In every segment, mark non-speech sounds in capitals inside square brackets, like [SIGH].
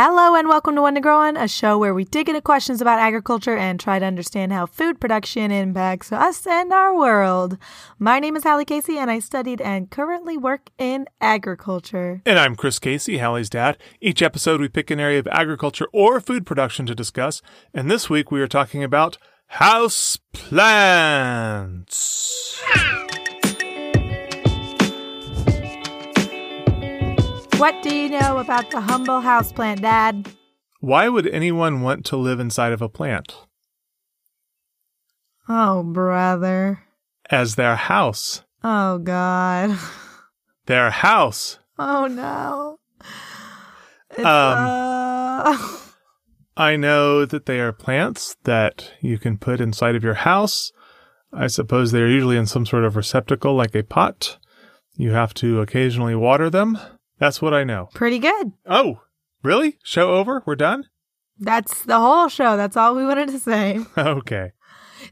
Hello and welcome to One to Grow On, a show where we dig into questions about agriculture and try to understand how food production impacts us and our world. My name is Hallie Casey and I studied and currently work in agriculture. And I'm Chris Casey, Hallie's dad. Each episode we pick an area of agriculture or food production to discuss, and this week we are talking about house plants. What do you know about the humble houseplant, Dad? Why would anyone want to live inside of a plant? Oh, brother. As their house. Oh, God. Their house. Oh, no. It's, Um, uh... [LAUGHS] I know that they are plants that you can put inside of your house. I suppose they're usually in some sort of receptacle like a pot. You have to occasionally water them. That's what I know. Pretty good. Oh, really? Show over? We're done? That's the whole show. That's all we wanted to say. [LAUGHS] okay.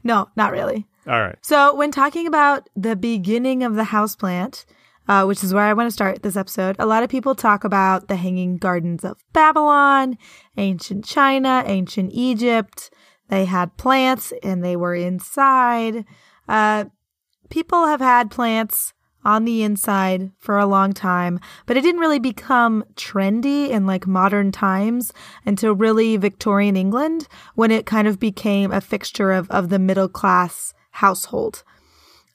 No, not really. All right. So, when talking about the beginning of the houseplant, uh, which is where I want to start this episode, a lot of people talk about the hanging gardens of Babylon, ancient China, ancient Egypt. They had plants and they were inside. Uh, people have had plants on the inside for a long time, but it didn't really become trendy in like modern times until really Victorian England when it kind of became a fixture of, of the middle class household.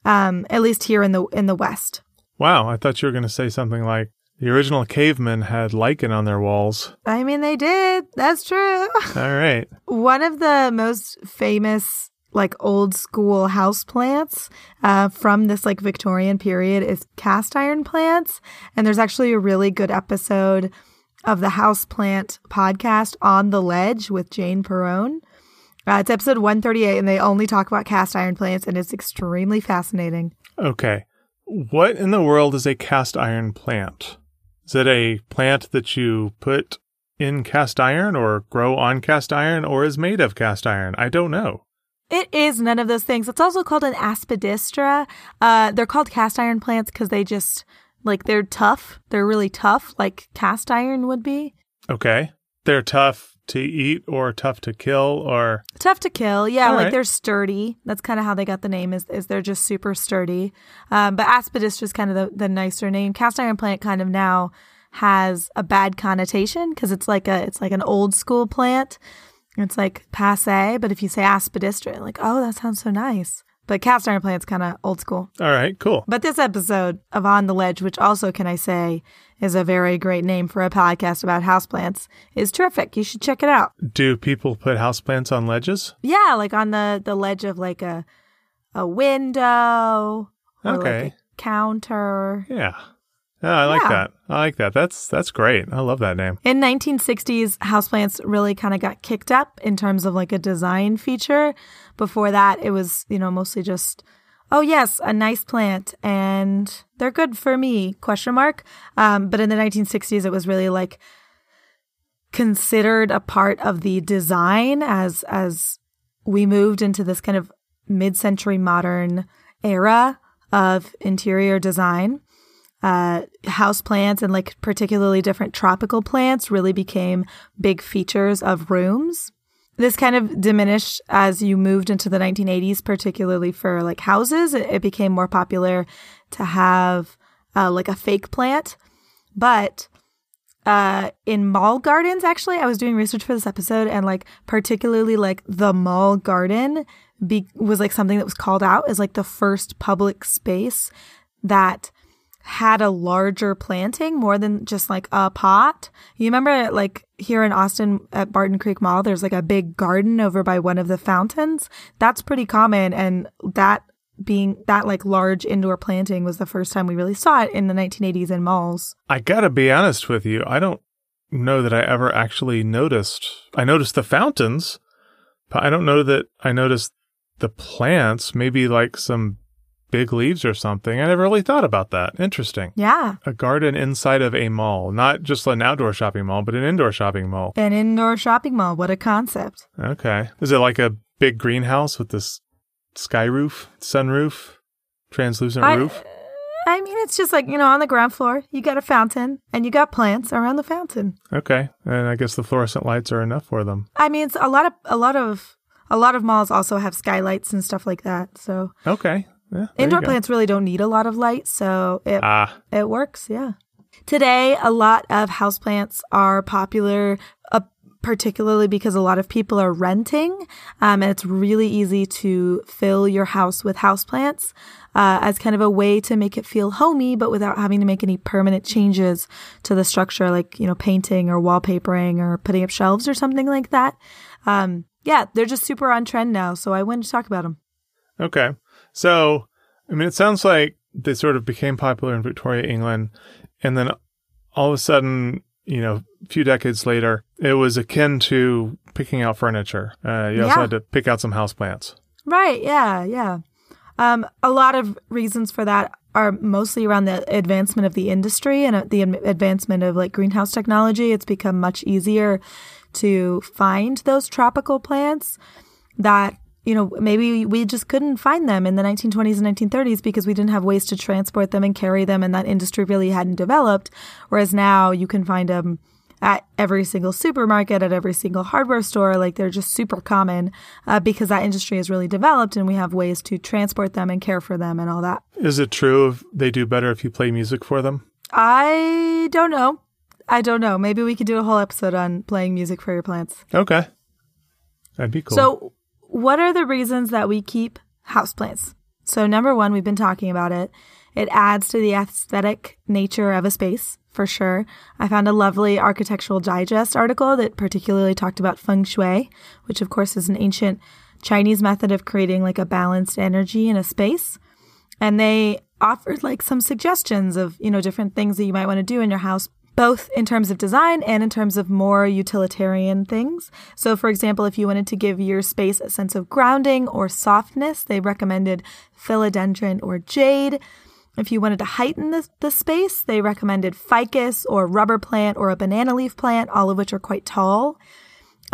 Um, at least here in the in the West. Wow, I thought you were going to say something like the original cavemen had lichen on their walls. I mean, they did. That's true. All right. [LAUGHS] One of the most famous, like old school house plants uh, from this like Victorian period is cast iron plants. And there's actually a really good episode of the house plant podcast on the ledge with Jane Perrone. Uh, it's episode 138, and they only talk about cast iron plants, and it's extremely fascinating. Okay. What in the world is a cast iron plant? Is it a plant that you put in cast iron or grow on cast iron or is made of cast iron? I don't know. It is none of those things. It's also called an aspidistra. Uh, they're called cast iron plants because they just like they're tough. They're really tough, like cast iron would be. Okay. They're tough to eat or tough to kill or Tough to kill, yeah. All like right. they're sturdy. That's kind of how they got the name. Is is they're just super sturdy. Um, but aspidistra is kind of the, the nicer name. Cast iron plant kind of now has a bad connotation because it's like a it's like an old school plant. It's like passe. But if you say aspidistra, like oh that sounds so nice. But cast iron plant's kind of old school. All right, cool. But this episode of On the Ledge, which also, can I say, is a very great name for a podcast about houseplants, is terrific. You should check it out. Do people put houseplants on ledges? Yeah, like on the, the ledge of like a a window or Okay. like a counter. Yeah. Oh, I like Yeah. that. I like that. That's that's great. I love that name. In 1960s, houseplants really kind of got kicked up in terms of like a design feature. Before that, it was, you know, mostly just, oh yes, a nice plant and they're good for me, question mark. Um, but in the 1960s, it was really like considered a part of the design as, as we moved into this kind of mid-century modern era of interior design uh, house plants and like particularly different tropical plants really became big features of rooms. This kind of diminished as you moved into the 1980s, particularly for like houses. It, it became more popular to have uh, like a fake plant. But uh, in mall gardens, actually, I was doing research for this episode, and like particularly like the mall garden be- was like something that was called out as like the first public space that had a larger planting more than just like a pot. You remember like here in Austin at Barton Creek Mall, there's like a big garden over by one of the fountains. That's pretty common. And that being that like large indoor planting was the first time we really saw it in the 1980s in malls. I gotta be honest with you. I don't know that I ever actually noticed. I noticed the fountains, but I don't know that I noticed the plants. Maybe like some big leaves or something. I never really thought about that. Interesting. Yeah. A garden inside of a mall, not just an outdoor shopping mall, but an indoor shopping mall. An indoor shopping mall. What a concept. Okay. Is it like a big greenhouse with this sky roof, sunroof, translucent I, roof? I mean, it's just like, you know, on the ground floor, you got a fountain and you got plants around the fountain. Okay. And I guess the fluorescent lights are enough for them. I mean, it's a lot of, a lot of, a lot of malls also have skylights and stuff like that. So Okay. Yeah, indoor plants really don't need a lot of light. So it, Ah, it works. Yeah. Today, a lot of houseplants are popular, uh, particularly because a lot of people are renting. Um, and it's really easy to fill your house with houseplants uh, as kind of a way to make it feel homey, but without having to make any permanent changes to the structure, like, you know, painting or wallpapering or putting up shelves or something like that. Um, yeah, they're just super on trend now. So I wanted to talk about them. okay. So, I mean, it sounds like they sort of became popular in Victoria, England, and then all of a sudden, you know, a few decades later, it was akin to picking out furniture. Uh, you also Yeah. had to pick out some houseplants. Right. Yeah. Yeah. Um, a lot of reasons for that are mostly around the advancement of the industry and uh, the advancement of like greenhouse technology. It's become much easier to find those tropical plants that you know maybe we just couldn't find them in the 1920s and 1930s because we didn't have ways to transport them and carry them and that industry really hadn't developed whereas now you can find them at every single supermarket at every single hardware store like they're just super common uh, because that industry has really developed and we have ways to transport them and care for them and all that Is it true if they do better if you play music for them? i don't know i don't know maybe we could do a whole episode on playing music for your plants Okay. That'd be cool. So, what are the reasons that we keep houseplants? So, number one, we've been talking about it. It adds to the aesthetic nature of a space, for sure. I found a lovely Architectural Digest article that particularly talked about feng shui, which, of course, is an ancient Chinese method of creating like a balanced energy in a space. And they offered like some suggestions of, you know, different things that you might want to do in your house both in terms of design and in terms of more utilitarian things. So, for example, if you wanted to give your space a sense of grounding or softness, they recommended philodendron or jade. If you wanted to heighten the, the space, they recommended ficus or rubber plant or a banana leaf plant, all of which are quite tall.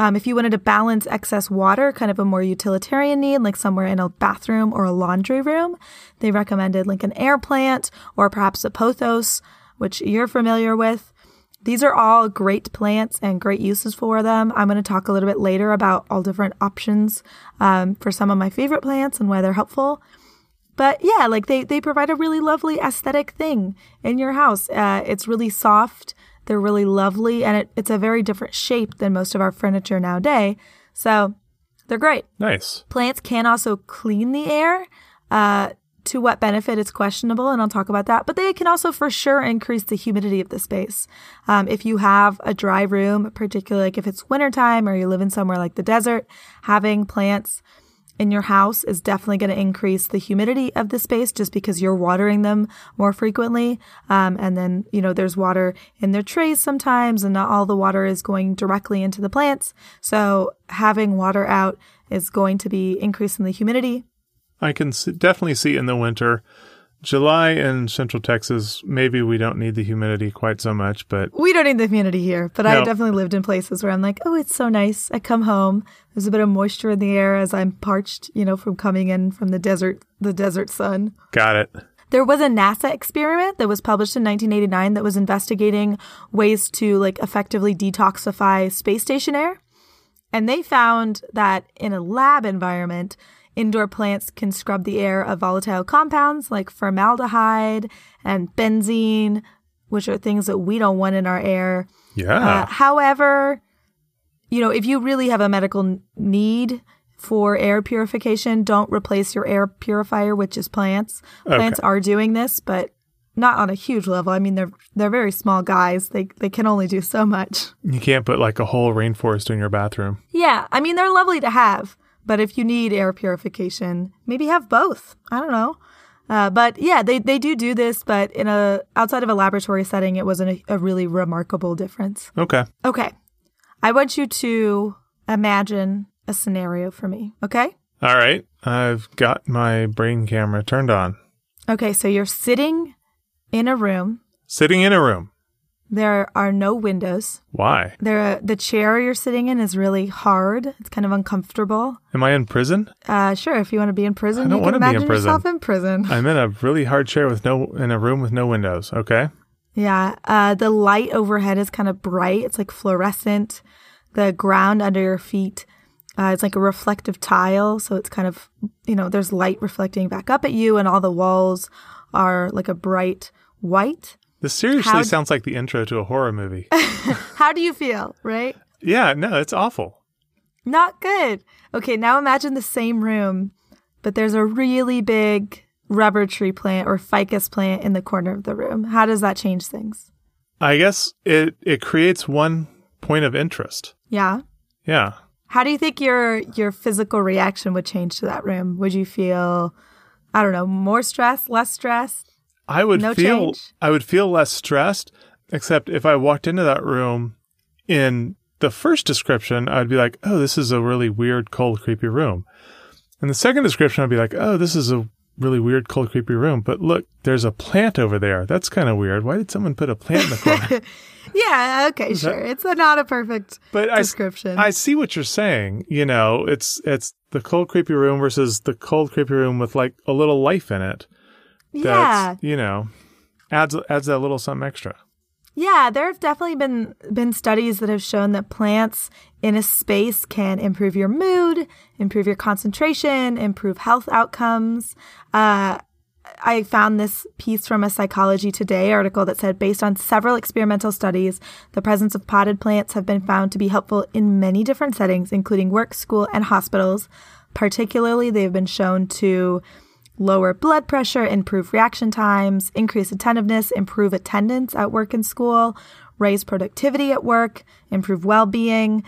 Um, if you wanted to balance excess water, kind of a more utilitarian need, like somewhere in a bathroom or a laundry room, they recommended like an air plant or perhaps a pothos, which you're familiar with. These are all great plants and great uses for them. I'm going to talk a little bit later about all different options um, for some of my favorite plants and why they're helpful. But yeah, like they, they provide a really lovely aesthetic thing in your house. Uh, it's really soft. They're really lovely and it, it's a very different shape than most of our furniture nowadays. So they're great. nice. Plants can also clean the air. Uh, to what benefit it's questionable, and I'll talk about that. But they can also for sure increase the humidity of the space. Um, if you have a dry room, particularly like if it's wintertime or you live in somewhere like the desert, having plants in your house is definitely going to increase the humidity of the space just because you're watering them more frequently. Um, and then, you know, there's water in their trays sometimes, and not all the water is going directly into the plants. So having water out is going to be increasing the humidity. I can definitely see in the winter. July in Central Texas, maybe we don't need the humidity quite so much, but We don't need the humidity here, but I definitely lived in places where I'm like, oh, it's so nice. I come home, there's a bit of moisture in the air as I'm parched, you know, from coming in from the desert, the desert sun. got it. There was a NASA experiment that was published in 1989 that was investigating ways to like effectively detoxify space station air. And they found that in a lab environment, indoor plants can scrub the air of volatile compounds like formaldehyde and benzene, which are things that we don't want in our air. Uh, Yeah. however, you know, if you really have a medical need for air purification, don't replace your air purifier, with just plants. Plants are doing this, but not on a huge level. I mean, they're they're very small guys. They they can only do so much. you can't put like a whole rainforest in your bathroom. Yeah, I mean, they're lovely to have, but if you need air purification, maybe have both. I don't know. Uh, but yeah, they, they do do this, but in a outside of a laboratory setting, it wasn't a, a really remarkable difference. Okay. Okay. I want you to imagine a scenario for me. Okay. All right. I've got my brain camera turned on. Okay. So you're sitting in a room. Sitting in a room. There are no windows. Why? There, the chair you're sitting in is really hard. It's kind of uncomfortable. Am I in prison? Uh, sure, if you want to be in prison, I don't you can wanna be in imagine prison. yourself in prison. I'm in a really hard chair with no in a room with no windows. Okay. Yeah. Uh, the light overhead is kind of bright. It's like fluorescent. The ground under your feet uh, is like a reflective tile. So it's kind of, you know, there's light reflecting back up at you, and all the walls are like a bright white. This seriously sounds like the intro to a horror movie. [LAUGHS] How do you feel, right? yeah, no, it's awful. Not good. Okay, now imagine the same room, but there's a really big rubber tree plant or ficus plant in the corner of the room. How does that change things? I guess it it creates one point of interest. Yeah. Yeah. How do you think your your physical reaction would change to that room? Would you feel I don't know, more stress, less stress? I would No feel change? I would feel less stressed, except if I walked into that room in the first description, I'd be like, "Oh, this is a really weird, cold, creepy room." In the second description, I'd be like, "Oh, this is a really weird, cold, creepy room." But look, there's a plant over there. That's kind of weird. Why did someone put a plant in the corner? [LAUGHS] Yeah, okay, sure. It's a, not a perfect but I, description. I see what you're saying. You know, it's it's the cold, creepy room versus the cold, creepy room with like a little life in it. yeah. That's you know adds adds that little something extra. Yeah, there have definitely been been studies that have shown that plants in a space can improve your mood, improve your concentration, improve health outcomes. Uh, I found this piece from a Psychology Today article that said, based on several experimental studies, the presence of potted plants have been found to be helpful in many different settings, including work, school, and hospitals. Particularly, they've been shown to lower blood pressure, improve reaction times, increase attentiveness, improve attendance at work and school, raise productivity at work, improve well being,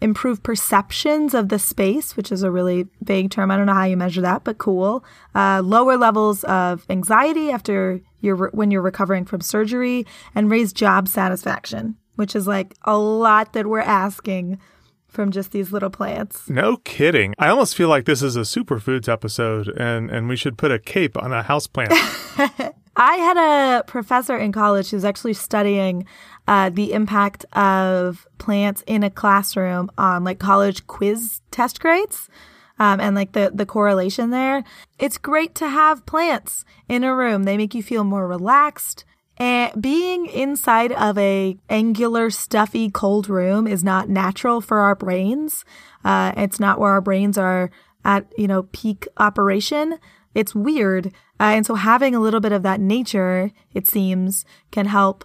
improve perceptions of the space, which is a really vague term. I don't know how you measure that, but cool. Uh, lower levels of anxiety after you're when you're recovering from surgery, and raise job satisfaction, which is like a lot that we're asking from just these little plants. No kidding. I almost feel like this is a superfoods episode and, and we should put a cape on a houseplant. [LAUGHS] I had a professor in college who's actually studying uh, the impact of plants in a classroom on like college quiz test grades. Um, and like the, the correlation there. It's great to have plants in a room. They make you feel more relaxed. And being inside of a angular, stuffy, cold room is not natural for our brains. Uh, it's not where our brains are at, you know, peak operation. It's weird. Uh, and so having a little bit of that nature, it seems, can help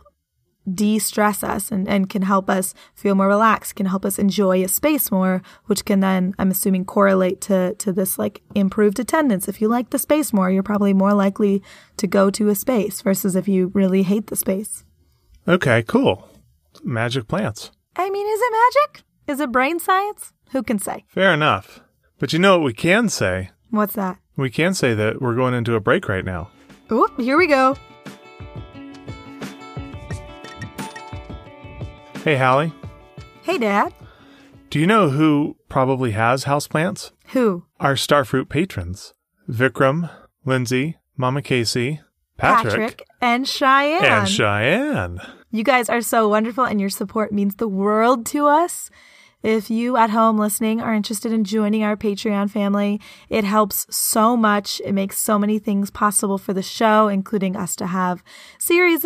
de-stress us and, and can help us feel more relaxed, can help us enjoy a space more, which can then, I'm assuming, correlate to, to this like improved attendance. If you like the space more, you're probably more likely to go to a space versus if you really hate the space. okay, cool. Magic plants. I mean, is it magic? Is it brain science? Who can say? Fair enough. But you know what we can say? What's that? We can say that we're going into a break right now. Oop, here we go. Hey, Hallie, Hey, Dad. do you know who probably has houseplants? Who? Our Starfruit patrons Vikram, Lindsay, Mama Casey, Patrick, and Cheyenne. and Cheyenne. You guys are so wonderful, and your support means the world to us. If you at home listening are interested in joining our Patreon family, it helps so much. It makes so many things possible for the show, including us to have series.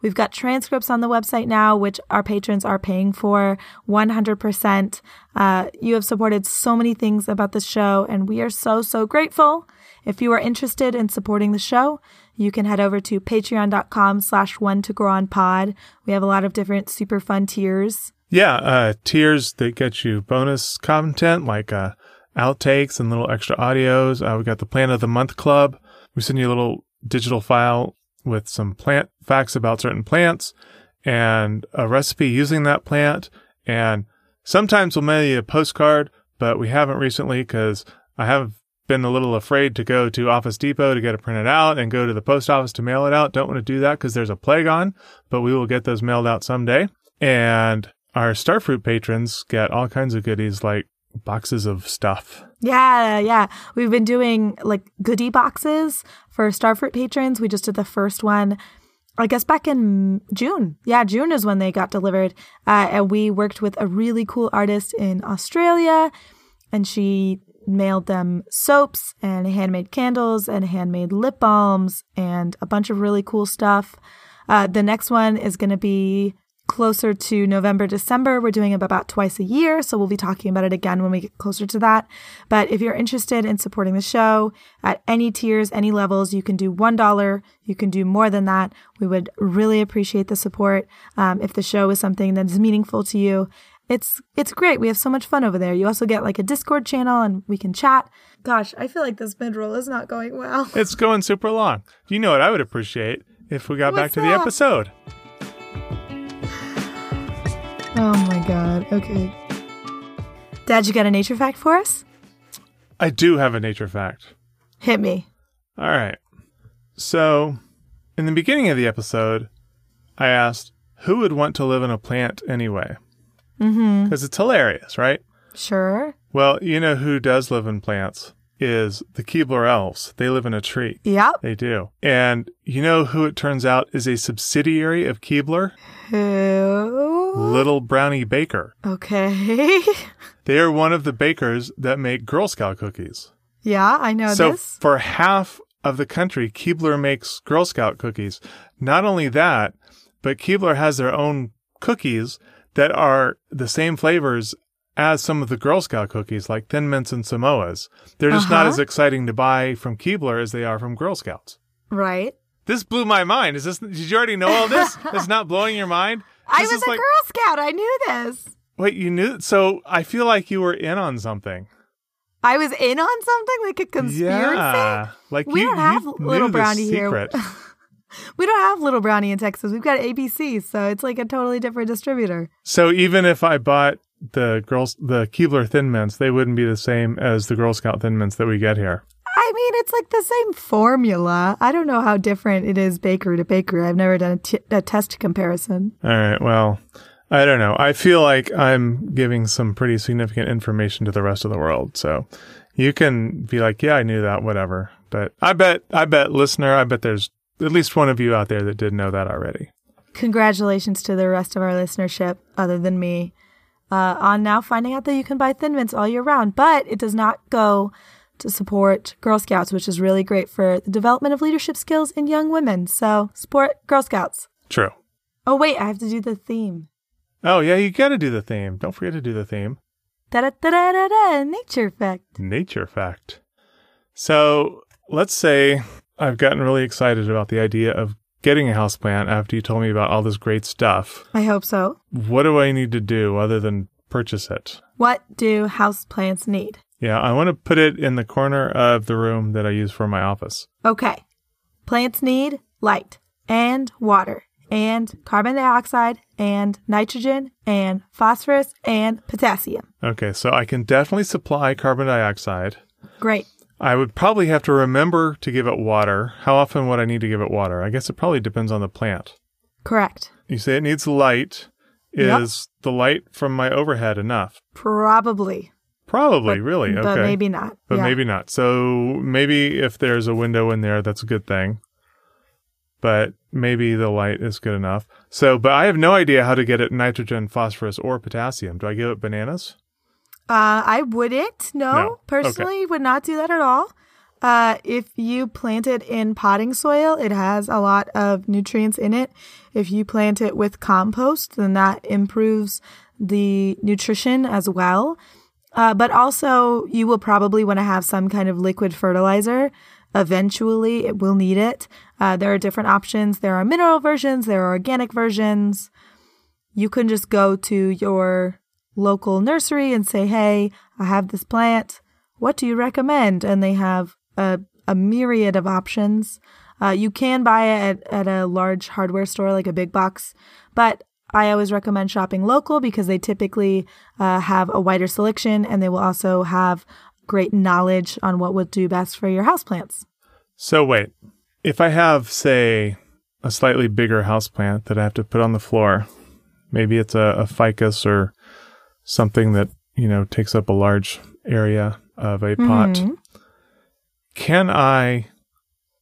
We've got transcripts on the website now, which our patrons are paying for 100%. Uh, you have supported so many things about the show, and we are so, so grateful. If you are interested in supporting the show, you can head over to patreon.com slash one to grow on pod. We have a lot of different super fun tiers. Yeah, uh, tiers that get you bonus content like uh, outtakes and little extra audios. Uh, we got the Plant of the Month Club. We send you a little digital file with some plant facts about certain plants and a recipe using that plant. And sometimes we'll mail you a postcard, but we haven't recently because I have been a little afraid to go to Office Depot to get it printed out and go to the post office to mail it out. Don't want to do that because there's a plague on, but we will get those mailed out someday. And our Starfruit patrons get all kinds of goodies like boxes of stuff. Yeah, yeah. We've been doing like goodie boxes for Starfruit patrons. We just did the first one I guess back in June. Yeah, June is when they got delivered. Uh, and we worked with a really cool artist in Australia, and she mailed them soaps and handmade candles and handmade lip balms and a bunch of really cool stuff. Uh, the next one is going to be closer to November, December. We're doing it about twice a year, so we'll be talking about it again when we get closer to that. But if you're interested in supporting the show at any tiers, any levels, you can do $1. You can do more than that. We would really appreciate the support. Um, if the show is something that is meaningful to you, it's it's great. We have so much fun over there. You also get like a Discord channel and we can chat. Gosh, I feel like this mid roll is not going well. It's going super long. You know what I would appreciate if we got What's back to that? the episode. Oh my god. Okay. Dad, you got a nature fact for us? I do have a nature fact. Hit me. All right. So, in the beginning of the episode, I asked who would want to live in a plant anyway? Mm-hmm. Because it's hilarious, right? Sure. Well, you know who does live in plants is the Keebler elves. They live in a tree. Yep. They do. And you know who it turns out is a subsidiary of Keebler? Who? Little Brownie Baker. Okay. [LAUGHS] They are one of the bakers that make Girl Scout cookies. yeah, I know so this. for half of the country, Keebler makes Girl Scout cookies. Not only that, but Keebler has their own cookies that are the same flavors as some of the Girl Scout cookies, like Thin Mints and Samoas. They're just not Uh-huh. as exciting to buy from Keebler as they are from Girl Scouts. Right. This blew my mind. Is this? Did you already know all this? [LAUGHS] It's not blowing your mind. I was a like- Girl Scout. I knew this. Wait, you knew? So I feel like you were in on something. I was in on something like a conspiracy. Yeah, like We you, don't have little brownie here. [LAUGHS] We don't have Little Brownie in Texas. We've got ABC, so it's like a totally different distributor. So even if I bought the girls, the Keebler Thin Mints, they wouldn't be the same as the Girl Scout Thin Mints that we get here. I mean, it's like the same formula. I don't know how different it is bakery to bakery. I've never done a, t- a test comparison. All right. Well, I don't know. I feel like I'm giving some pretty significant information to the rest of the world. So you can be like, yeah, I knew that, whatever. But I bet, I bet listener, I bet there's at least one of you out there that did know that already. Congratulations to the rest of our listenership, other than me, uh, on now finding out that you can buy Thin Mints all year round. But it does not go to support Girl Scouts, which is really great for the development of leadership skills in young women. So support Girl Scouts. True. Oh, wait, I have to do the theme. Oh yeah, you got to do the theme. Don't forget to do the theme. Da da da da da nature fact. Nature fact. So let's say I've gotten really excited about the idea of getting a houseplant after you told me about all this great stuff. I hope so. What do I need to do other than purchase it? What do houseplants need? Yeah, I want to put it in the corner of the room that I use for my office. Okay. Plants need light and water and carbon dioxide and nitrogen and phosphorus and potassium. Okay, so I can definitely supply carbon dioxide. Great. I would probably have to remember to give it water. How often would I need to give it water? I guess it probably depends on the plant. Correct. You say it needs light. Yep. Is the light from my overhead enough? Probably. Probably, But- really. Okay. But maybe not. But Yeah. maybe not. So maybe if there's a window in there, that's a good thing. But maybe the light is good enough. So, but I have no idea how to get it nitrogen, phosphorus, or potassium. Do I give it bananas? Uh, I wouldn't. No, No. personally, would not do that at all. Uh, if you plant it in potting soil, it has a lot of nutrients in it. If you plant it with compost, then that improves the nutrition as well. Uh, but also, you will probably want to have some kind of liquid fertilizer. Eventually, it will need it. Uh, there are different options. There are mineral versions, there are organic versions. You can just go to your local nursery and say, Hey, I have this plant. What do you recommend? And they have a, a myriad of options. Uh, you can buy it at, at a large hardware store like a big box, but I always recommend shopping local because they typically uh, have a wider selection and they will also have great knowledge on what would do best for your houseplants. So wait, if I have, say, a slightly bigger houseplant that I have to put on the floor, maybe it's a, a ficus or something that, you know, takes up a large area of a pot. Mhm. Can I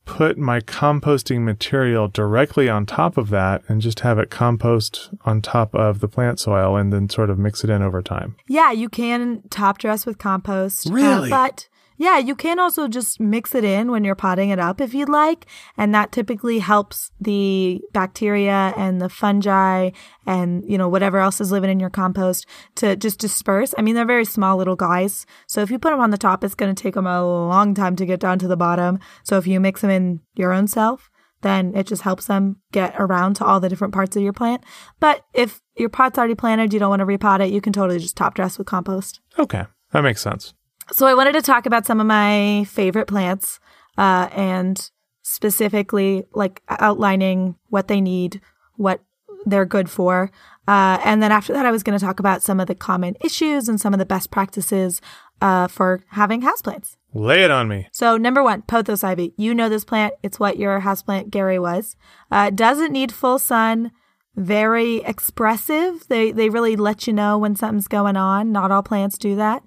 put my composting material directly on top of that and just have it compost on top of the plant soil and then sort of mix it in over time. Yeah, you can top dress with compost. uh, Really? but yeah, you can also just mix it in when you're potting it up if you'd like. And that typically helps the bacteria and the fungi and, you know, whatever else is living in your compost to just disperse. I mean, they're very small little guys. So if you put them on the top, it's going to take them a long time to get down to the bottom. So if you mix them in your own self, then it just helps them get around to all the different parts of your plant. But if your pot's already planted, you don't want to repot it, you can totally just top dress with compost. Okay, that makes sense. So I wanted to talk about some of my favorite plants uh, and specifically like outlining what they need, what they're good for. Uh, and then after that, I was going to talk about some of the common issues and some of the best practices uh, for having houseplants. Lay it on me. So number one, pothos ivy. You know this plant. It's what your houseplant Gary was. Uh, doesn't need full sun. Very expressive. They they really let you know when something's going on. Not all plants do that.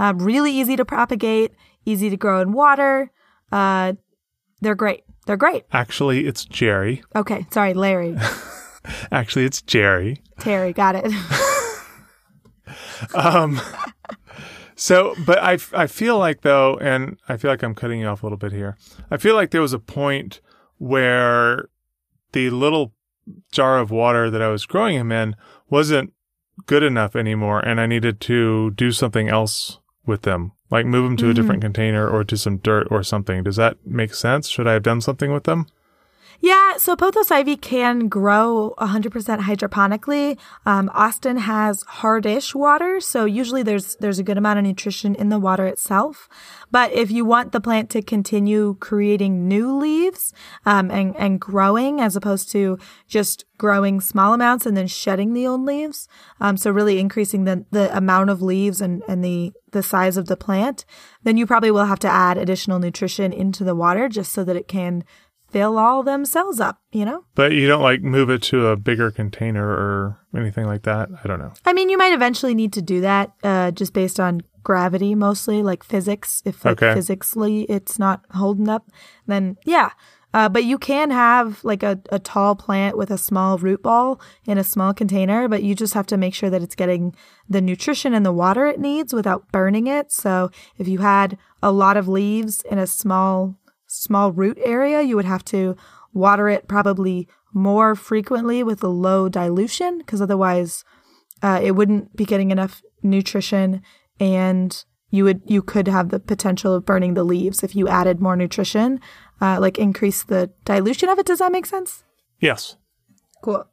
Uh, really easy to propagate. Easy to grow in water. Uh, they're great. They're great. Actually, it's Jerry. Okay, sorry, Larry, [LAUGHS] Actually, it's Jerry. Terry, got it. [LAUGHS] Um, so, but I, I feel like though, and I feel like I'm cutting you off a little bit here. I feel like there was a point where the little jar of water that I was growing him in wasn't good enough anymore, and I needed to do something else with them, like move them to a different mm-hmm. container or to some dirt or something. Does that make sense? Should I have done something with them? Yeah, so pothos ivy can grow 100% hydroponically. Um, Austin has hardish water, so usually there's there's a good amount of nutrition in the water itself. But if you want the plant to continue creating new leaves um, and and growing, as opposed to just growing small amounts and then shedding the old leaves, um, so really increasing the the amount of leaves and and the the size of the plant, then you probably will have to add additional nutrition into the water just so that it can fill all them cells up, you know? But you don't like move it to a bigger container or anything like that. I don't know. I mean, you might eventually need to do that uh, just based on gravity mostly, like physics. If like Okay. physically it's not holding up, then yeah. Uh, but you can have like a, a tall plant with a small root ball in a small container, but you just have to make sure that it's getting the nutrition and the water it needs without burning it. So if you had a lot of leaves in a small small root area, you would have to water it probably more frequently with a low dilution because otherwise uh, it wouldn't be getting enough nutrition and you would you could have the potential of burning the leaves if you added more nutrition uh, like increase the dilution of it does that make sense Yes. Cool.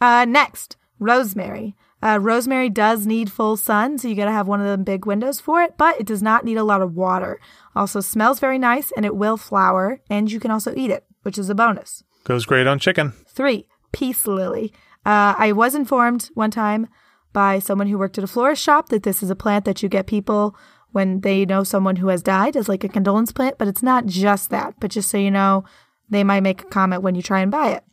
Uh, next, rosemary. Uh, rosemary does need full sun, so you gotta have one of them big windows for it, but it does not need a lot of water. Also smells very nice and it will flower, and you can also eat it, which is a bonus. Goes great on chicken. Three, peace lily. Uh, I was informed one time by someone who worked at a florist shop that this is a plant that you get people when they know someone who has died as like a condolence plant, but it's not just that. But just so you know, they might make a comment when you try and buy it.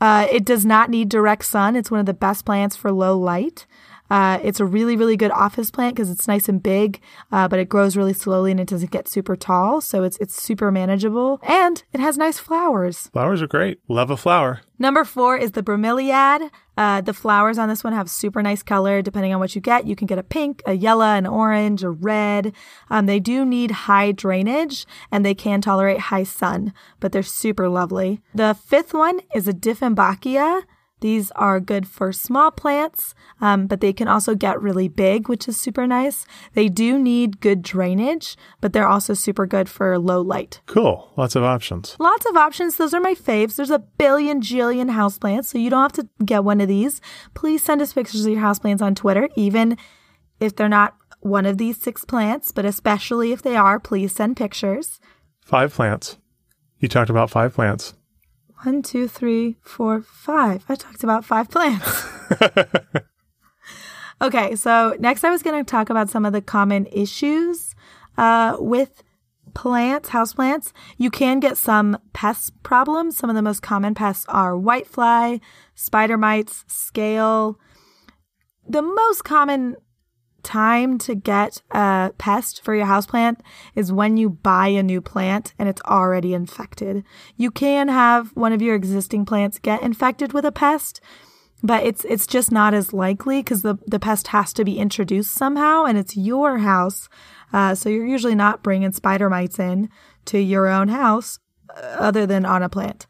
Uh, it does not need direct sun. It's one of the best plants for low light. Uh, it's a really, really good office plant because it's nice and big, uh, but it grows really slowly and it doesn't get super tall. So it's it's super manageable and it has nice flowers. Flowers are great. Love a flower. Number four is the bromeliad. Uh, the flowers on this one have super nice color. Depending on what you get, you can get a pink, a yellow, an orange, a red. Um, they do need high drainage and they can tolerate high sun, but they're super lovely. The fifth one is a Dieffenbachia. These are good for small plants, um, but they can also get really big, which is super nice. They do need good drainage, but they're also super good for low light. Cool. Lots of options. Lots of options. Those are my faves. There's a billion jillion houseplants, so you don't have to get one of these. Please send us pictures of your houseplants on Twitter, even if they're not one of these six plants, but especially if they are, please send pictures. Five plants. You talked about five plants. One, two, three, four, five. I talked about five plants. [LAUGHS] [LAUGHS] okay, so next I was going to talk about some of the common issues uh, with plants, houseplants. You can get some pest problems. Some of the most common pests are whitefly, spider mites, scale. The most common time to get a pest for your houseplant is when you buy a new plant and it's already infected. You can have one of your existing plants get infected with a pest, but it's it's just not as likely because the the pest has to be introduced somehow, and it's your house, uh, so you're usually not bringing spider mites in to your own house, uh, other than on a plant.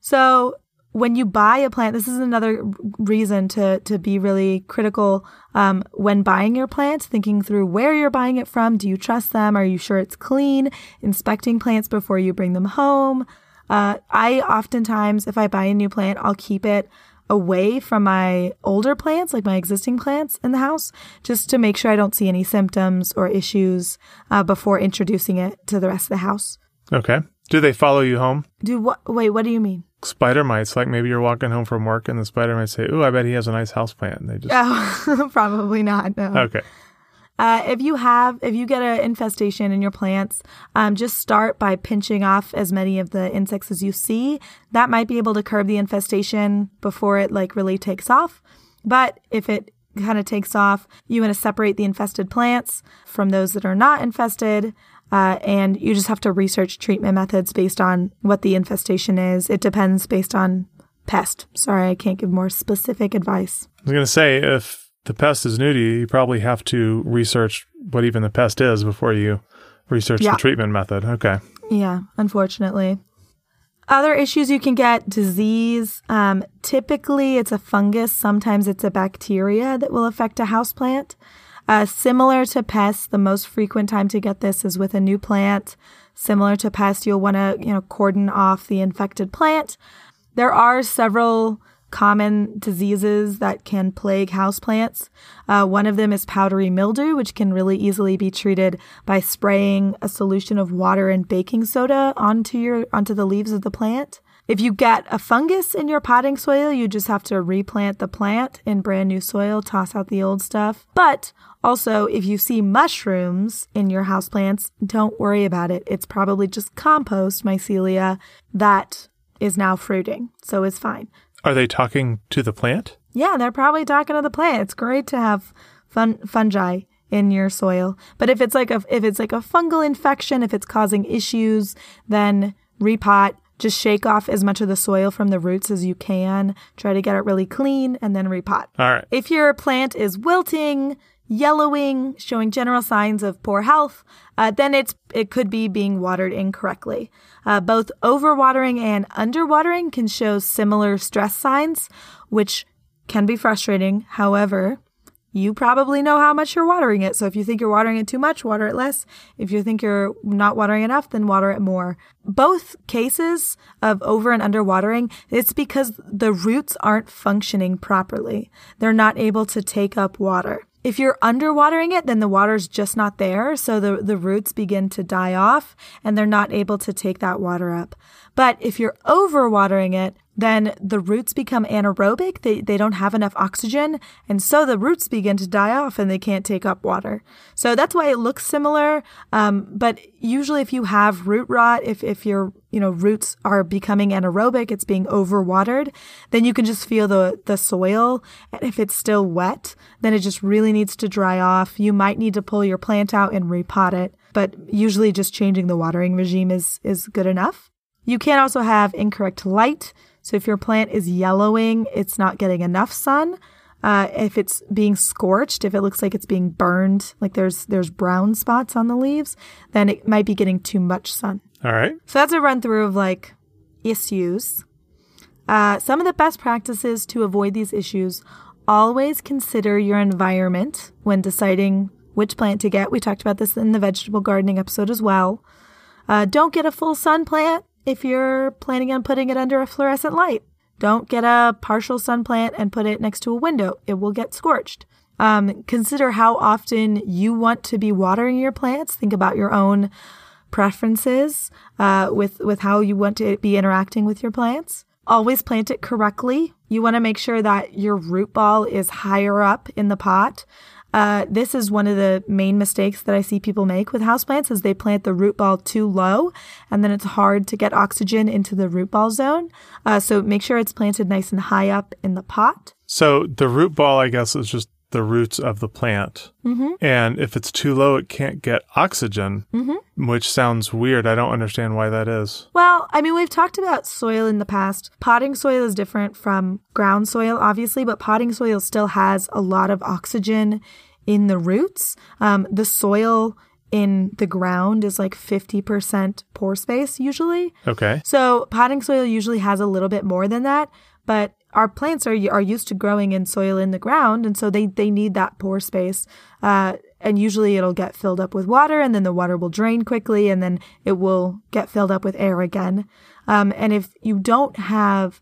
So when you buy a plant, this is another reason to to be really critical um, when buying your plants, thinking through where you're buying it from. Do you trust them? Are you sure it's clean? Inspecting plants before you bring them home. Uh, I oftentimes, if I buy a new plant, I'll keep it away from my older plants, like my existing plants in the house, just to make sure I don't see any symptoms or issues uh, before introducing it to the rest of the house. Okay. Do they follow you home? Do what? Wait, what do you mean? Spider mites, like maybe you're walking home from work and the spider might say, "Oh, I bet he has a nice house plant." And they just Oh, [LAUGHS] probably not. No. okay. Uh, if you have, if you get an infestation in your plants, um, just start by pinching off as many of the insects as you see. That might be able to curb the infestation before it like really takes off. But if it kind of takes off, you want to separate the infested plants from those that are not infested. Uh, and you just have to research treatment methods based on what the infestation is. It depends based on pest. Sorry, I can't give more specific advice. I was going to say, if the pest is new to you, you probably have to research what even the pest is before you research Yeah. the treatment method. Okay. Yeah, unfortunately. Other issues you can get disease. Um, typically, it's a fungus. Sometimes it's a bacteria that will affect a houseplant. Uh, similar to pests, the most frequent time to get this is with a new plant. Similar to pests, you'll want to you know cordon off the infected plant. There are several common diseases that can plague houseplants. Uh, one of them is powdery mildew, which can really easily be treated by spraying a solution of water and baking soda onto your onto the leaves of the plant. If you get a fungus in your potting soil, you just have to replant the plant in brand new soil, toss out the old stuff. But also, if you see mushrooms in your houseplants, don't worry about it. It's probably just compost mycelia that is now fruiting, so it's fine. Are they talking to the plant? Yeah, they're probably talking to the plant. It's great to have fun fungi in your soil. But if it's like a if it's like a fungal infection, if it's causing issues, then repot. Just shake off as much of the soil from the roots as you can. Try to get it really clean and then repot. All right. If your plant is wilting, yellowing, showing general signs of poor health, uh, then it's it could be being watered incorrectly. Uh, both overwatering and underwatering can show similar stress signs, which can be frustrating. However, you probably know how much you're watering it. So if you think you're watering it too much, water it less. If you think you're not watering enough, then water it more. Both cases of over and under watering, it's because the roots aren't functioning properly. They're not able to take up water. If you're underwatering it, then the water's just not there. So the, the roots begin to die off and they're not able to take that water up. But if you're overwatering it, then the roots become anaerobic. They, they don't have enough oxygen. And so the roots begin to die off and they can't take up water. So that's why it looks similar. Um, but usually if you have root rot, if, if your, you know, roots are becoming anaerobic, it's being overwatered, then you can just feel the, the soil. And if it's still wet, then it just really needs to dry off. You might need to pull your plant out and repot it. But usually just changing the watering regime is, is good enough. You can also have incorrect light. So if your plant is yellowing, it's not getting enough sun. Uh, if it's being scorched, if it looks like it's being burned, like there's there's brown spots on the leaves, then it might be getting too much sun. All right. So that's a run through of like issues. Uh, some of the best practices to avoid these issues always consider your environment when deciding which plant to get. We talked about this in the vegetable gardening episode as well. Uh, don't get a full sun plant if you're planning on putting it under a fluorescent light. Don't get a partial sun plant and put it next to a window. It will get scorched. Um, consider how often you want to be watering your plants. Think about your own preferences uh, with with how you want to be interacting with your plants. Always plant it correctly. You want to make sure that your root ball is higher up in the pot. Uh, this is one of the main mistakes that I see people make with houseplants is they plant the root ball too low and then it's hard to get oxygen into the root ball zone. Uh, so make sure it's planted nice and high up in the pot. So the root ball, I guess, is just the roots of the plant. Mm-hmm. And if it's too low, it can't get oxygen, Mm-hmm. which sounds weird. I don't understand why that is. Well, I mean, we've talked about soil in the past. Potting soil is different from ground soil, obviously, but potting soil still has a lot of oxygen in the roots. Um, the soil in the ground is like 50% pore space usually. Okay. So potting soil usually has a little bit more than that, but our plants are are used to growing in soil in the ground, and so they they need that pore space. Uh, and usually it'll get filled up with water, and then the water will drain quickly, and then it will get filled up with air again. Um, and if you don't have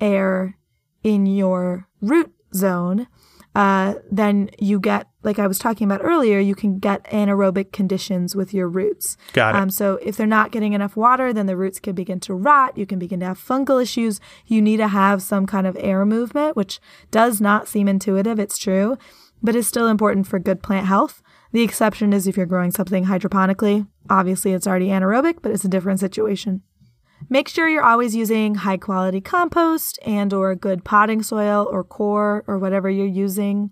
air in your root zone, uh, then you get, like I was talking about earlier, you can get anaerobic conditions with your roots. Got it. Um, so if they're not getting enough water, then the roots can begin to rot. You can begin to have fungal issues. You need to have some kind of air movement, which does not seem intuitive. It's true, but is still important for good plant health. The exception is if you're growing something hydroponically. Obviously, it's already anaerobic, but it's a different situation. Make sure you're always using high quality compost and or good potting soil or coir or whatever you're using.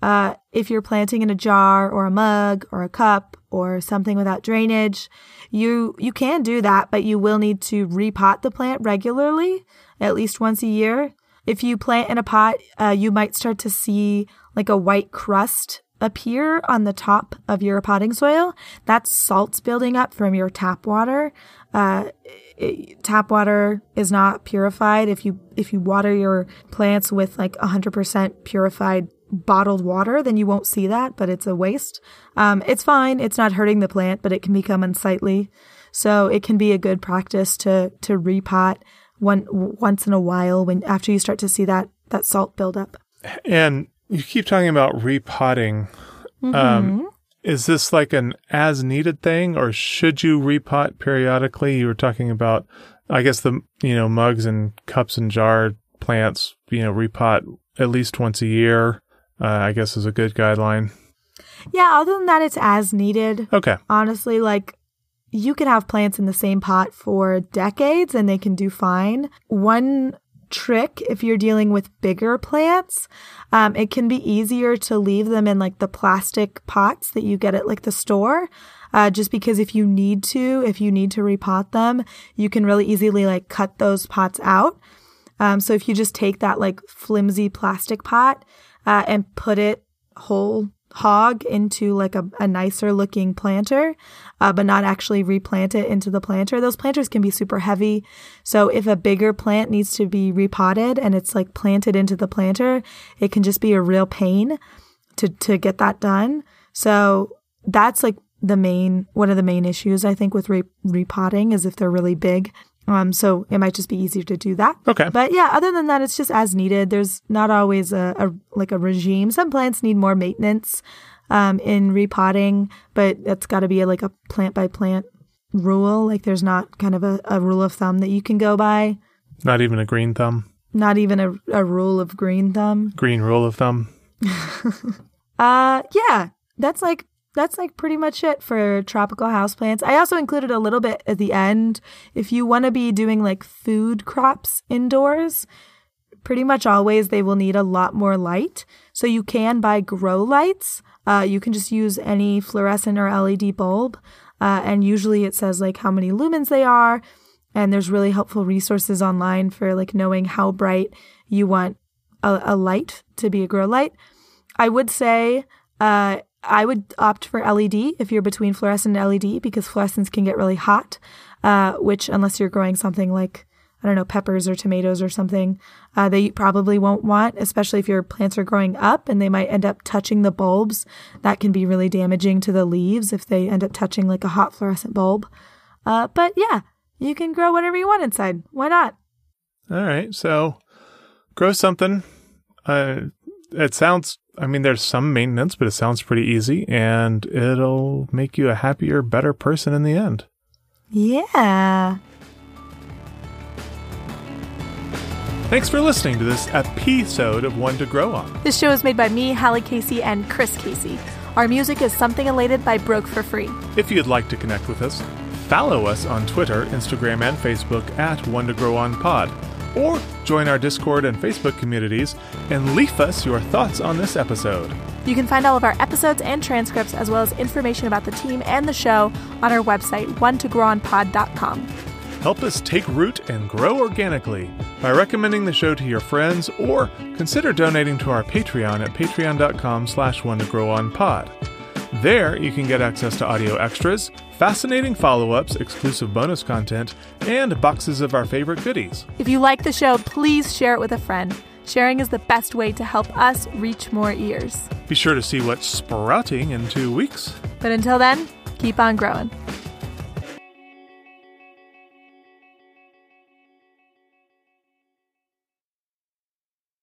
Uh, if you're planting in a jar or a mug or a cup or something without drainage, you you can do that, but you will need to repot the plant regularly, at least once a year. If you plant in a pot, uh, you might start to see like a white crust appear on the top of your potting soil. That's salts building up from your tap water. Uh, it- tap water is not purified. If you if you water your plants with like 100% purified bottled water, then you won't see that, but it's a waste. Um, it's fine. It's not hurting the plant, but it can become unsightly. So it can be a good practice to to repot one once in a while when after you start to see that that salt build up. And you keep talking about repotting. Mm-hmm. Um, is this like an as needed thing or should you repot periodically? You were talking about, I guess the, you know, mugs and cups and jar plants, you know, repot at least once a year, uh, I guess is a good guideline. Yeah, other than that, it's as needed. Okay. honestly, like you can have plants in the same pot for decades and they can do fine. One trick if you're dealing with bigger plants, um, it can be easier to leave them in like the plastic pots that you get at like the store. Uh, just because if you need to, if you need to repot them, you can really easily like cut those pots out. Um, so if you just take that like flimsy plastic pot uh, and put it whole hog into like a, a nicer looking planter, uh, but not actually replant it into the planter. Those planters can be super heavy. So if a bigger plant needs to be repotted and it's like planted into the planter, it can just be a real pain to, to get that done. So that's like the main, one of the main issues I think with re- repotting is if they're really big. Um, so it might just be easier to do that. Okay. But yeah, other than that, it's just as needed. There's not always a, a like a regime. Some plants need more maintenance um, in repotting, but that's got to be a, like a plant by plant rule. Like there's not kind of a, a rule of thumb that you can go by. Not even a green thumb, Not even a, a rule of green thumb. green rule of thumb. [LAUGHS] Uh, yeah, that's like that's like pretty much it for tropical houseplants. I also included a little bit at the end if you want to be doing like food crops indoors. Pretty much always they will need a lot more light, so you can buy grow lights. Uh, you can just use any fluorescent or LED bulb, uh, and usually it says like how many lumens they are, and there's really helpful resources online for like knowing how bright you want a, a light to be a grow light. I would say uh, I would opt for LED if you're between fluorescent and LED because fluorescents can get really hot, uh, which, unless you're growing something like, I don't know, peppers or tomatoes or something, uh, they probably won't want, especially if your plants are growing up and they might end up touching the bulbs. That can be really damaging to the leaves if they end up touching like a hot fluorescent bulb. Uh, but yeah, you can grow whatever you want inside. Why not? All right. So grow something. Uh, it sounds, I mean, there's some maintenance, but it sounds pretty easy and it'll make you a happier, better person in the end. Yeah. Thanks for listening to this episode of One to Grow On. This show is made by me, Hallie Casey, and Chris Casey. Our music is Something Elated by Broke for Free. If you'd like to connect with us, follow us on Twitter, Instagram, and Facebook at One to Grow On Pod. Or join our Discord and Facebook communities and leave us your thoughts on this episode. You can find all of our episodes and transcripts, as well as information about the team and the show, on our website, one to grow on pod.com. Help us take root and grow organically by recommending the show to your friends or consider donating to our Patreon at patreon.com slash one to grow on pod. There, you can get access to audio extras, fascinating follow ups, exclusive bonus content, and boxes of our favorite goodies. If you like the show, please share it with a friend. Sharing is the best way to help us reach more ears. Be sure to see what's sprouting in two weeks. But until then, keep on growing.